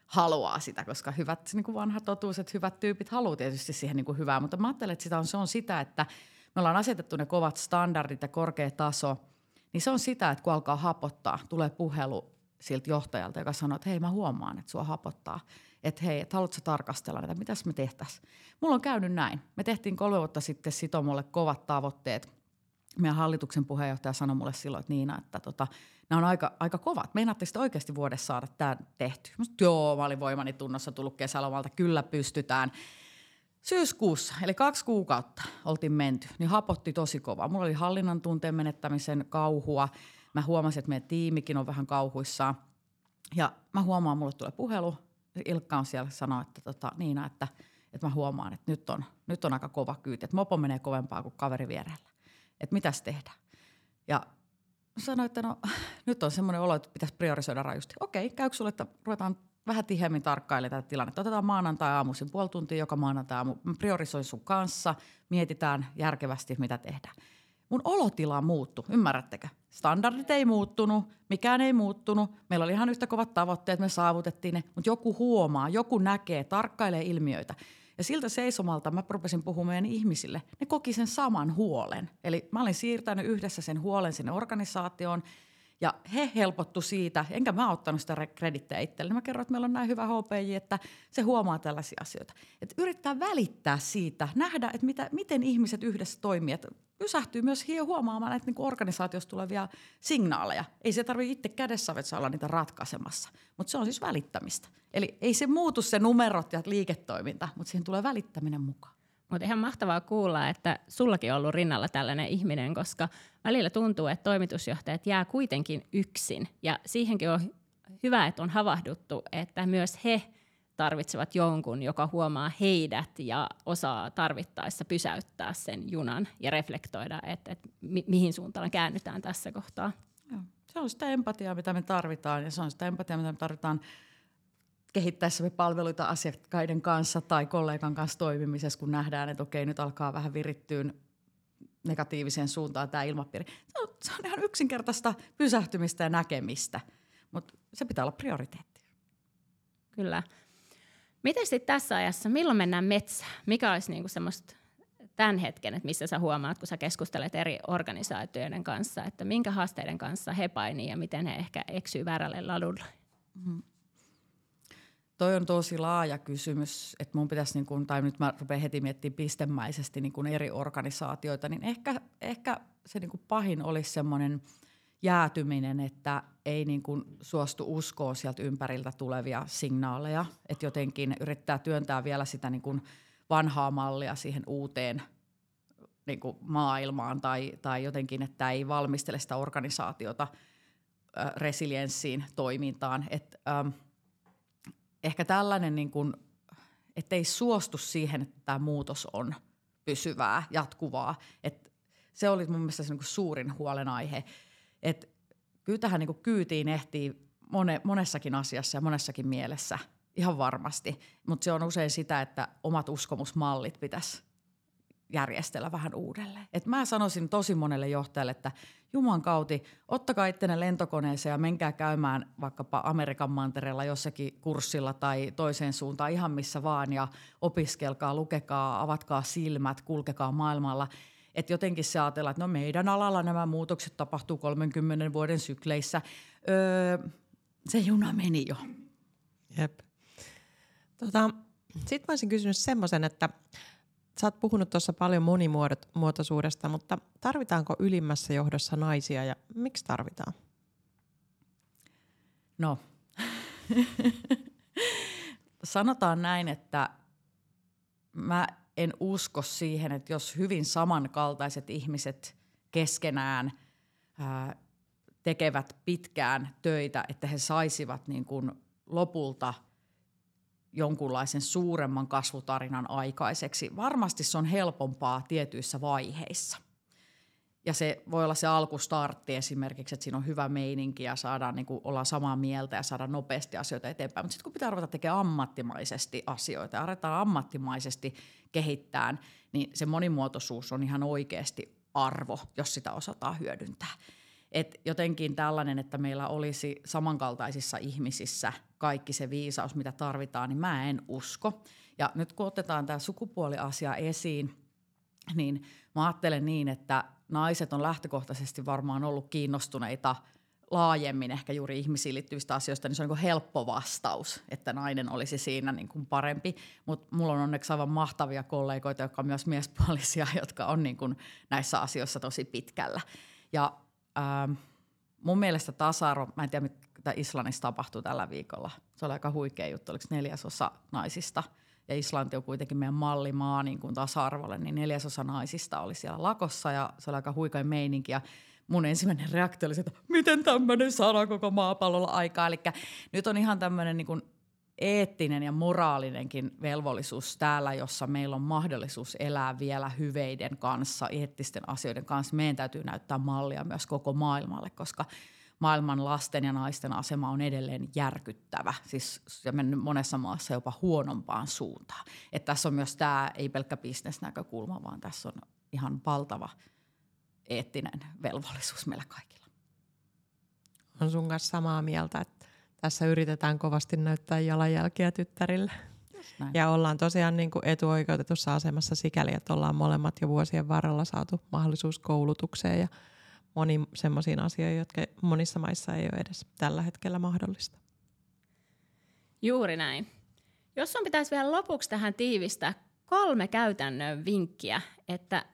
haluaa sitä, koska hyvät niin kuin vanhat totuuset, hyvät tyypit haluaa tietysti siihen niin kuin hyvää. Mutta mä ajattelen, että sitä on, se on sitä, että – me ollaan asetettu ne kovat standardit ja korkea taso, niin se on sitä, että kun alkaa hapottaa, tulee puhelu siltä johtajalta, joka sanoo, että hei mä huomaan, että sua hapottaa. Että hei, että haluatko tarkastella näitä, mitäs me tehtäisiin. Mulla on käynyt näin. Me tehtiin kolme vuotta sitten sitomulle kovat tavoitteet. Meidän hallituksen puheenjohtaja sanoi mulle silloin, että Niina, että tota, nämä on aika, aika kovat. Meinaatte sitten oikeasti vuodessa saada tämä tehty. Musta, joo, mä olin voimani tunnossa tullut kesälomalta, kyllä pystytään. Syyskuussa, eli kaksi kuukautta oltiin menty, niin hapotti tosi kova. Mulla oli hallinnan tunteen menettämisen kauhua. Mä huomasin, että meidän tiimikin on vähän kauhuissaan. Ja mä huomaan, mulle tulee puhelu. Ilkka on siellä sanoa, että tota, Niina, että, että mä huomaan, että nyt on, nyt on aika kova kyyti. Että mopo menee kovempaa kuin kaveri vierellä. Että mitäs tehdään? Ja sanoin, että no nyt on semmoinen olo, että pitäisi priorisoida rajusti. Okei, käykö sulle, että ruvetaan vähän tihemmin tarkkaile tätä tilannetta. Otetaan maanantai aamuisin puoli tuntia joka maanantai aamu. Mä priorisoin sun kanssa, mietitään järkevästi, mitä tehdään. Mun olotila muuttui, ymmärrättekö? Standardit ei muuttunut, mikään ei muuttunut. Meillä oli ihan yhtä kovat tavoitteet, me saavutettiin ne, mutta joku huomaa, joku näkee, tarkkailee ilmiöitä. Ja siltä seisomalta mä rupesin puhumaan ihmisille. Ne koki sen saman huolen. Eli mä olin siirtänyt yhdessä sen huolen sinne organisaatioon – ja he helpottu siitä, enkä mä ottanut sitä kredittejä itselleni. Mä kerroin, että meillä on näin hyvä HPJ, että se huomaa tällaisia asioita. Että yrittää välittää siitä, nähdä, että mitä, miten ihmiset yhdessä toimii. Että pysähtyy myös huomaamaan näitä niin organisaatiosta tulevia signaaleja. Ei se tarvitse itse kädessä olla niitä ratkaisemassa, mutta se on siis välittämistä. Eli ei se muutu se numerot ja liiketoiminta, mutta siihen tulee välittäminen mukaan. Mutta ihan mahtavaa kuulla, että sullakin on ollut rinnalla tällainen ihminen, koska välillä tuntuu, että toimitusjohtajat jää kuitenkin yksin. Ja siihenkin on hyvä, että on havahduttu, että myös he tarvitsevat jonkun, joka huomaa heidät ja osaa tarvittaessa pysäyttää sen junan ja reflektoida, että, että mi- mihin suuntaan käännytään tässä kohtaa. Joo. Se on sitä empatiaa, mitä me tarvitaan ja se on sitä empatiaa, mitä me tarvitaan kehittäessämme palveluita asiakkaiden kanssa tai kollegan kanssa toimimisessa, kun nähdään, että okei, nyt alkaa vähän virittyä negatiiviseen suuntaan tämä ilmapiiri. Se on, se on ihan yksinkertaista pysähtymistä ja näkemistä, mutta se pitää olla prioriteetti. Kyllä. Miten sitten tässä ajassa, milloin mennään metsään? Mikä olisi niinku semmoista tämän hetken, että missä sä huomaat, kun sä keskustelet eri organisaatioiden kanssa, että minkä haasteiden kanssa he painii ja miten he ehkä eksyy väärälle ladulle? Mm-hmm. Toi on tosi laaja kysymys, että mun pitäisi, niin kun, tai nyt mä rupean heti miettimään pistemäisesti niin kun eri organisaatioita, niin ehkä, ehkä se niin kun pahin olisi semmoinen jäätyminen, että ei niin kun suostu uskoa sieltä ympäriltä tulevia signaaleja, että jotenkin yrittää työntää vielä sitä niin kun vanhaa mallia siihen uuteen niin kuin maailmaan tai, tai jotenkin, että ei valmistele sitä organisaatiota resilienssiin, toimintaan. Et, ähm, ehkä tällainen, niin kuin, ettei suostu siihen, että tämä muutos on pysyvää, jatkuvaa. Et se oli mun mielestä se niin kuin suurin huolenaihe. Että kyllä tähän niin kyytiin ehtii mone, monessakin asiassa ja monessakin mielessä ihan varmasti, mutta se on usein sitä, että omat uskomusmallit pitäisi järjestellä vähän uudelleen. Et mä sanoisin tosi monelle johtajalle, että Juman kauti, ottakaa ittenne lentokoneeseen ja menkää käymään vaikkapa Amerikan mantereella jossakin kurssilla tai toiseen suuntaan ihan missä vaan ja opiskelkaa, lukekaa, avatkaa silmät, kulkekaa maailmalla. Että jotenkin se ajatellaan, että no meidän alalla nämä muutokset tapahtuu 30 vuoden sykleissä. Öö, se juna meni jo. Jep. Tota, Sitten mä olisin kysynyt semmoisen, että Sä oot puhunut tuossa paljon monimuotoisuudesta, mutta tarvitaanko ylimmässä johdossa naisia ja miksi tarvitaan? No, sanotaan näin, että mä en usko siihen, että jos hyvin samankaltaiset ihmiset keskenään ää, tekevät pitkään töitä, että he saisivat niin kuin lopulta – jonkunlaisen suuremman kasvutarinan aikaiseksi. Varmasti se on helpompaa tietyissä vaiheissa. Ja se voi olla se alkustartti esimerkiksi, että siinä on hyvä meininki ja saadaan niin kuin, olla samaa mieltä ja saada nopeasti asioita eteenpäin. Mutta sitten kun pitää ruveta tekemään ammattimaisesti asioita ja aletaan ammattimaisesti kehittää, niin se monimuotoisuus on ihan oikeasti arvo, jos sitä osataan hyödyntää. Et jotenkin tällainen, että meillä olisi samankaltaisissa ihmisissä kaikki se viisaus, mitä tarvitaan, niin mä en usko. Ja nyt kun otetaan tämä sukupuoliasia esiin, niin mä ajattelen niin, että naiset on lähtökohtaisesti varmaan ollut kiinnostuneita laajemmin ehkä juuri ihmisiin liittyvistä asioista, niin se on niin helppo vastaus, että nainen olisi siinä niin kuin parempi. Mutta mulla on onneksi aivan mahtavia kollegoita, jotka on myös miespuolisia, jotka on niin kuin näissä asioissa tosi pitkällä. Ja ähm, mun mielestä tasa-arvo, mä en tiedä mitä Islannissa tapahtui tällä viikolla. Se oli aika huikea juttu, oliko neljäsosa naisista ja Islanti on kuitenkin meidän mallimaa niin kuin tasa-arvolle, niin neljäsosa naisista oli siellä lakossa ja se oli aika huikea meininki ja mun ensimmäinen reaktio oli se, että miten tämmöinen sana koko maapallolla aikaa. Eli nyt on ihan tämmöinen niin kuin eettinen ja moraalinenkin velvollisuus täällä, jossa meillä on mahdollisuus elää vielä hyveiden kanssa, eettisten asioiden kanssa. Meidän täytyy näyttää mallia myös koko maailmalle, koska maailman lasten ja naisten asema on edelleen järkyttävä, siis ja mennyt monessa maassa jopa huonompaan suuntaan. Että tässä on myös tämä, ei pelkkä bisnesnäkökulma, vaan tässä on ihan valtava eettinen velvollisuus meillä kaikilla. On sun kanssa samaa mieltä, että tässä yritetään kovasti näyttää jalanjälkiä tyttärille. Ja ollaan tosiaan niin kuin etuoikeutetussa asemassa sikäli, että ollaan molemmat jo vuosien varrella saatu mahdollisuus koulutukseen ja moni semmoisiin asioihin, jotka monissa maissa ei ole edes tällä hetkellä mahdollista. Juuri näin. Jos on pitäisi vielä lopuksi tähän tiivistää kolme käytännön vinkkiä, että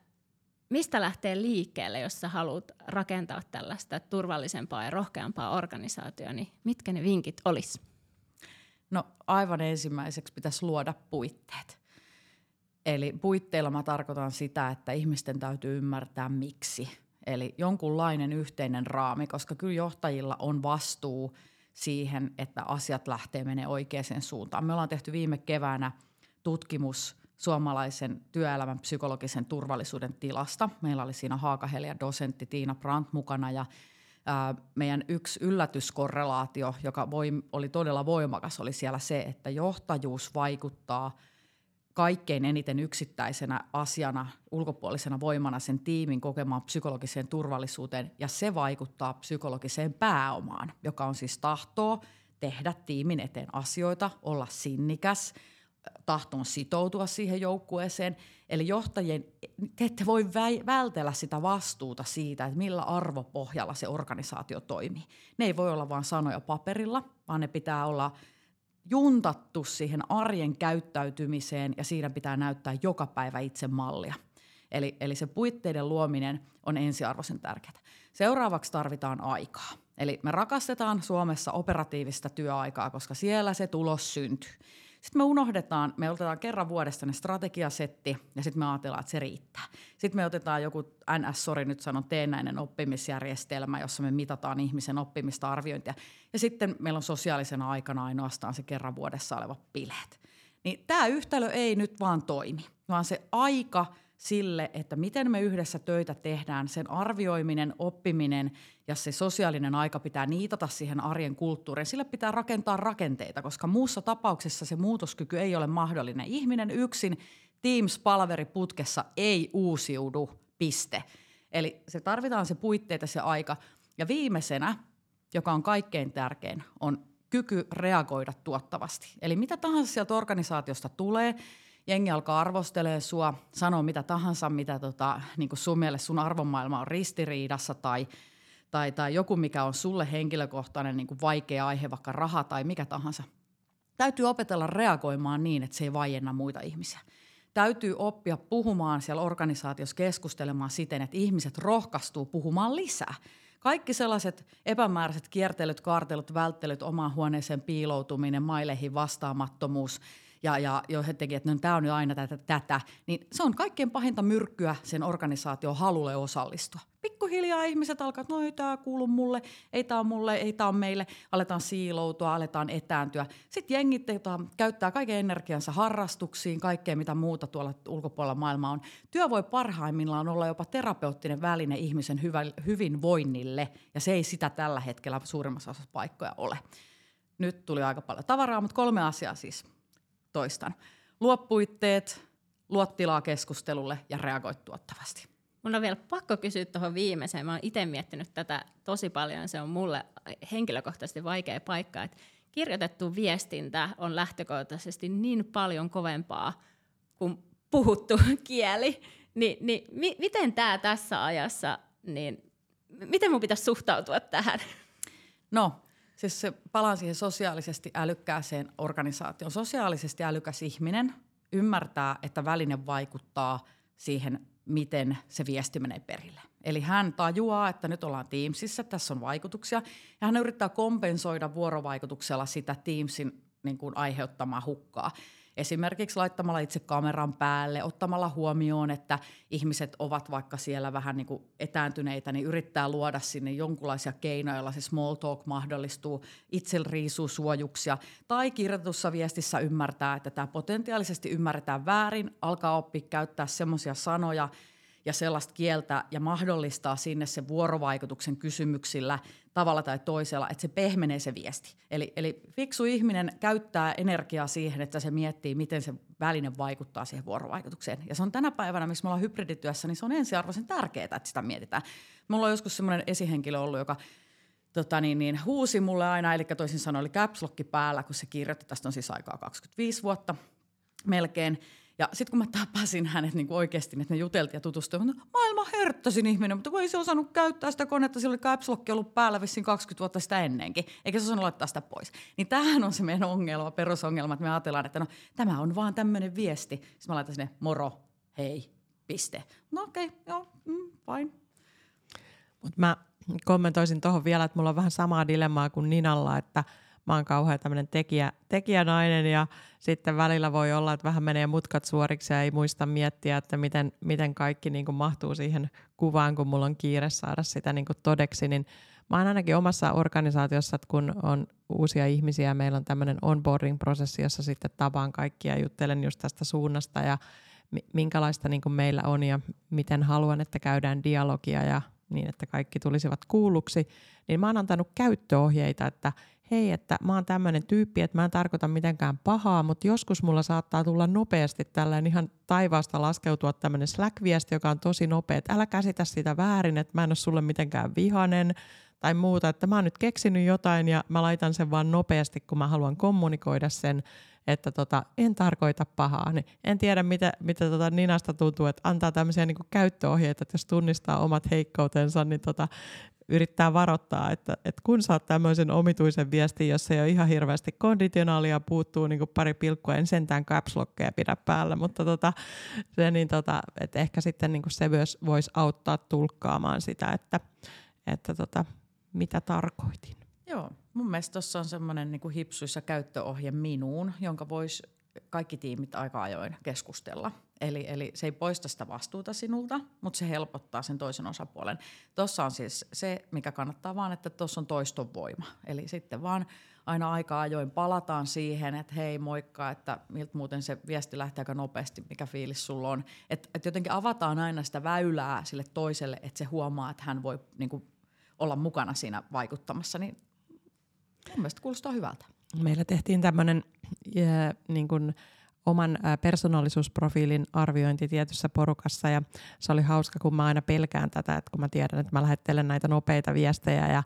mistä lähtee liikkeelle, jos sä haluat rakentaa tällaista turvallisempaa ja rohkeampaa organisaatiota, niin mitkä ne vinkit olisi? No aivan ensimmäiseksi pitäisi luoda puitteet. Eli puitteilla mä tarkoitan sitä, että ihmisten täytyy ymmärtää miksi. Eli jonkunlainen yhteinen raami, koska kyllä johtajilla on vastuu siihen, että asiat lähtee menee oikeaan suuntaan. Me ollaan tehty viime keväänä tutkimus – suomalaisen työelämän psykologisen turvallisuuden tilasta. Meillä oli siinä Haakahelia dosentti Tiina Brandt mukana ja ää, meidän yksi yllätyskorrelaatio, joka voi, oli todella voimakas, oli siellä se, että johtajuus vaikuttaa kaikkein eniten yksittäisenä asiana, ulkopuolisena voimana sen tiimin kokemaan psykologiseen turvallisuuteen ja se vaikuttaa psykologiseen pääomaan, joka on siis tahtoa tehdä tiimin eteen asioita, olla sinnikäs – tahtoon sitoutua siihen joukkueeseen. Eli johtajien, te ette voi vältellä sitä vastuuta siitä, että millä arvopohjalla se organisaatio toimii. Ne ei voi olla vain sanoja paperilla, vaan ne pitää olla juntattu siihen arjen käyttäytymiseen ja siinä pitää näyttää joka päivä itse mallia. Eli, eli se puitteiden luominen on ensiarvoisen tärkeää. Seuraavaksi tarvitaan aikaa. Eli me rakastetaan Suomessa operatiivista työaikaa, koska siellä se tulos syntyy. Sitten me unohdetaan, me otetaan kerran vuodesta ne strategiasetti ja sitten me ajatellaan, että se riittää. Sitten me otetaan joku NS, sori nyt sanon, teennäinen oppimisjärjestelmä, jossa me mitataan ihmisen oppimista arviointia. Ja sitten meillä on sosiaalisena aikana ainoastaan se kerran vuodessa oleva bileet. Niin tämä yhtälö ei nyt vaan toimi, vaan se aika – sille, että miten me yhdessä töitä tehdään, sen arvioiminen, oppiminen ja se sosiaalinen aika pitää niitata siihen arjen kulttuuriin. Sille pitää rakentaa rakenteita, koska muussa tapauksessa se muutoskyky ei ole mahdollinen. Ihminen yksin Teams-palaveri putkessa ei uusiudu, piste. Eli se tarvitaan se puitteet ja se aika. Ja viimeisenä, joka on kaikkein tärkein, on kyky reagoida tuottavasti. Eli mitä tahansa sieltä organisaatiosta tulee, jengi alkaa arvostelemaan sua, sanoo mitä tahansa, mitä tota, niin sun mielestä sun arvomaailma on ristiriidassa tai, tai, tai joku, mikä on sulle henkilökohtainen niin vaikea aihe, vaikka raha tai mikä tahansa. Täytyy opetella reagoimaan niin, että se ei vaienna muita ihmisiä. Täytyy oppia puhumaan siellä organisaatiossa, keskustelemaan siten, että ihmiset rohkaistuu puhumaan lisää – kaikki sellaiset epämääräiset kiertelyt, kaartelut, välttelyt, omaan huoneeseen piiloutuminen, maileihin vastaamattomuus ja, ja jotenkin, että no, tämä on jo aina tätä, tätä, niin se on kaikkein pahinta myrkkyä sen organisaation halulle osallistua pikkuhiljaa ihmiset alkaa, että no ei tämä kuulu mulle, ei tämä mulle, ei tämä meille, aletaan siiloutua, aletaan etääntyä. Sitten jengit jota, käyttää kaiken energiansa harrastuksiin, kaikkea mitä muuta tuolla ulkopuolella maailmaa on. Työ voi parhaimmillaan olla jopa terapeuttinen väline ihmisen hyvä, hyvinvoinnille, ja se ei sitä tällä hetkellä suurimmassa osassa paikkoja ole. Nyt tuli aika paljon tavaraa, mutta kolme asiaa siis toistan. Luo puitteet, luo tilaa keskustelulle ja reagoi tuottavasti. Mun on vielä pakko kysyä tuohon viimeiseen. Mä oon itse miettinyt tätä tosi paljon. Se on mulle henkilökohtaisesti vaikea paikka. Että kirjoitettu viestintä on lähtökohtaisesti niin paljon kovempaa kuin puhuttu kieli. Ni, niin mi, miten tämä tässä ajassa, niin miten mun pitäisi suhtautua tähän? No, siis se palaan siihen sosiaalisesti älykkääseen organisaatioon. Sosiaalisesti älykäs ihminen ymmärtää, että väline vaikuttaa siihen miten se viesti menee perille. Eli hän tajuaa, että nyt ollaan Teamsissa, tässä on vaikutuksia, ja hän yrittää kompensoida vuorovaikutuksella sitä Teamsin niin kuin aiheuttamaa hukkaa. Esimerkiksi laittamalla itse kameran päälle, ottamalla huomioon, että ihmiset ovat vaikka siellä vähän niin kuin etääntyneitä, niin yrittää luoda sinne jonkunlaisia keinoja, joilla se small talk mahdollistuu, itse riisuu suojuksia. Tai kirjoitussa viestissä ymmärtää, että tämä potentiaalisesti ymmärretään väärin, alkaa oppia käyttää semmoisia sanoja – ja sellaista kieltä ja mahdollistaa sinne se vuorovaikutuksen kysymyksillä tavalla tai toisella, että se pehmenee se viesti. Eli, eli fiksu ihminen käyttää energiaa siihen, että se miettii, miten se väline vaikuttaa siihen vuorovaikutukseen. Ja se on tänä päivänä, missä me ollaan hybridityössä, niin se on ensiarvoisen tärkeää, että sitä mietitään. Mulla on joskus semmoinen esihenkilö ollut, joka tota niin, niin, huusi mulle aina, eli toisin sanoen oli caps päällä, kun se kirjoitti, tästä on siis aikaa 25 vuotta melkein – ja sitten kun mä tapasin hänet niin oikeasti, että me juteltiin ja tutustuimme, no, maailman hörttösin ihminen, mutta kun ei se osannut käyttää sitä konetta, sillä oli caps ollut päällä vissiin 20 vuotta sitä ennenkin, eikä se osannut laittaa sitä pois. Niin tämähän on se meidän ongelma, perusongelma, että me ajatellaan, että no tämä on vaan tämmöinen viesti. Sitten mä laitan sinne moro, hei, piste. No okei, okay, joo, mm, fine. Mutta mä kommentoisin tuohon vielä, että mulla on vähän samaa dilemmaa kuin Ninalla, että – mä oon kauhean tämmöinen tekijä, tekijänainen ja sitten välillä voi olla, että vähän menee mutkat suoriksi ja ei muista miettiä, että miten, miten kaikki niin kuin mahtuu siihen kuvaan, kun mulla on kiire saada sitä niin kuin todeksi, niin mä oon ainakin omassa organisaatiossa, että kun on uusia ihmisiä, meillä on tämmöinen onboarding-prosessi, jossa sitten tapaan kaikkia ja juttelen just tästä suunnasta ja minkälaista niin kuin meillä on ja miten haluan, että käydään dialogia ja niin, että kaikki tulisivat kuulluksi, niin mä oon antanut käyttöohjeita, että hei, että mä oon tämmöinen tyyppi, että mä en tarkoita mitenkään pahaa, mutta joskus mulla saattaa tulla nopeasti tällainen ihan taivaasta laskeutua tämmöinen Slack-viesti, joka on tosi nopea, että älä käsitä sitä väärin, että mä en ole sulle mitenkään vihanen tai muuta, että mä oon nyt keksinyt jotain ja mä laitan sen vaan nopeasti, kun mä haluan kommunikoida sen, että tota, en tarkoita pahaa. Niin en tiedä, mitä, mitä tota Ninasta tuntuu, että antaa tämmöisiä niin käyttöohjeita, että jos tunnistaa omat heikkoutensa, niin tota, yrittää varoittaa, että, että kun saat tämmöisen omituisen viestin, jos ei ole ihan hirveästi konditionaalia, puuttuu niin pari pilkkua, en sentään caps pidä päällä, mutta tota, se, niin tota, että ehkä sitten niin se myös voisi auttaa tulkkaamaan sitä, että, että tota, mitä tarkoitin. Joo, mun mielestä tuossa on semmoinen niin hipsuissa käyttöohje minuun, jonka voisi kaikki tiimit aika ajoin keskustella. Eli, eli se ei poista sitä vastuuta sinulta, mutta se helpottaa sen toisen osapuolen. Tuossa on siis se, mikä kannattaa vaan, että tuossa on toiston voima. Eli sitten vaan aina aika ajoin palataan siihen, että hei moikka, että miltä muuten se viesti lähtee aika nopeasti, mikä fiilis sulla on. Että et jotenkin avataan aina sitä väylää sille toiselle, että se huomaa, että hän voi niin kuin, olla mukana siinä vaikuttamassa. Niin mun mielestä kuulostaa hyvältä. Meillä tehtiin tämmöinen niin kuin oman persoonallisuusprofiilin arviointi tietyssä porukassa ja se oli hauska, kun mä aina pelkään tätä, että kun mä tiedän, että mä lähettelen näitä nopeita viestejä ja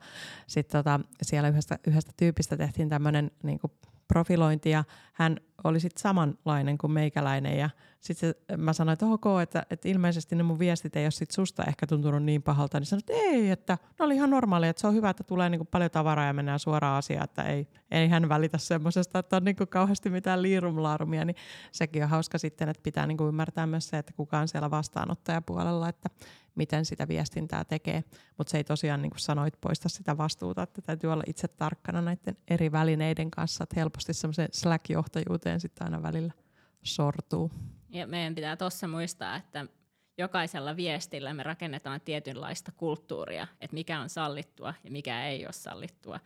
sitten tota, siellä yhdestä, yhdestä tyypistä tehtiin tämmöinen niin profilointi ja hän oli sitten samanlainen kuin meikäläinen ja sitten mä sanoin, että ok, että, että ilmeisesti ne mun viestit ei ole sit susta ehkä tuntunut niin pahalta, niin sanoin, että ei, että ne oli ihan normaali, että se on hyvä, että tulee niinku paljon tavaraa ja mennään suoraan asiaan, että ei, ei hän välitä semmoisesta, että on niinku kauheasti mitään liirumlaarumia, niin sekin on hauska sitten, että pitää niinku ymmärtää myös se, että kuka on siellä vastaanottajapuolella, että miten sitä viestintää tekee, mutta se ei tosiaan niin kuin sanoit poista sitä vastuuta, että täytyy olla itse tarkkana näiden eri välineiden kanssa, että helposti semmoiseen Slack-johtajuuteen sitten aina välillä sortuu. Ja meidän pitää tuossa muistaa, että jokaisella viestillä me rakennetaan tietynlaista kulttuuria, että mikä on sallittua ja mikä ei ole sallittua.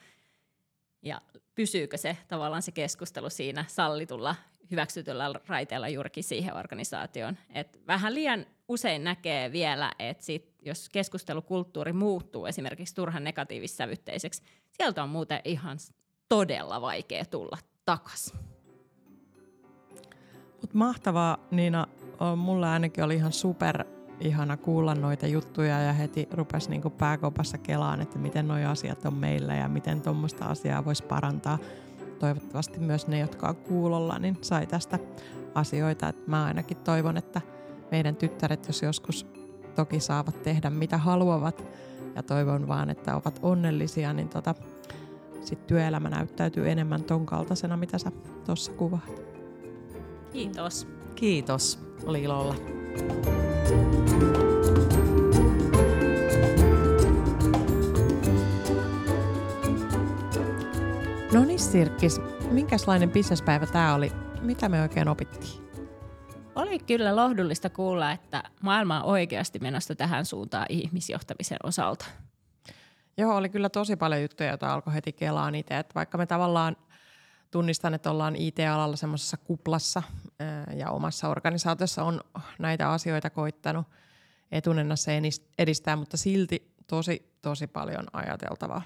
Ja pysyykö se tavallaan se keskustelu siinä sallitulla, hyväksytyllä raiteella juurikin siihen organisaatioon. Et vähän liian usein näkee vielä, että sit, jos keskustelukulttuuri muuttuu esimerkiksi turhan negatiivissävytteiseksi, sieltä on muuten ihan todella vaikea tulla takaisin. Mut mahtavaa, Niina. Mulla ainakin oli ihan super ihana kuulla noita juttuja ja heti rupesi niinku pääkopassa kelaan, että miten nuo asiat on meillä ja miten tuommoista asiaa voisi parantaa. Toivottavasti myös ne, jotka on kuulolla, niin sai tästä asioita. Et mä ainakin toivon, että meidän tyttäret, jos joskus toki saavat tehdä mitä haluavat ja toivon vaan, että ovat onnellisia, niin tota, sitten työelämä näyttäytyy enemmän ton kaltaisena, mitä sä tuossa kuvaat. Kiitos. Kiitos. Oli ilolla. No niin Sirkkis, minkälainen bisnespäivä tämä oli? Mitä me oikein opittiin? Oli kyllä lohdullista kuulla, että maailma on oikeasti menossa tähän suuntaan ihmisjohtamisen osalta. Joo, oli kyllä tosi paljon juttuja, joita alkoi heti kelaan itse. Että vaikka me tavallaan tunnistan, että ollaan IT-alalla semmoisessa kuplassa ja omassa organisaatiossa on näitä asioita koittanut etunenässä edistää, mutta silti tosi, tosi paljon ajateltavaa.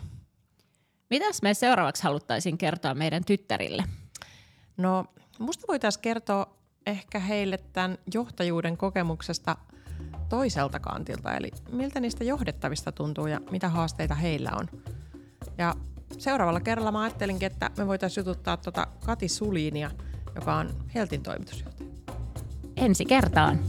Mitäs me seuraavaksi haluttaisiin kertoa meidän tyttärille? No, musta voitaisiin kertoa ehkä heille tämän johtajuuden kokemuksesta toiselta kantilta, eli miltä niistä johdettavista tuntuu ja mitä haasteita heillä on. Ja seuraavalla kerralla mä ajattelinkin, että me voitaisiin jututtaa tuota Kati Suliinia, joka on Heltin toimitusjohtaja. Ensi kertaan.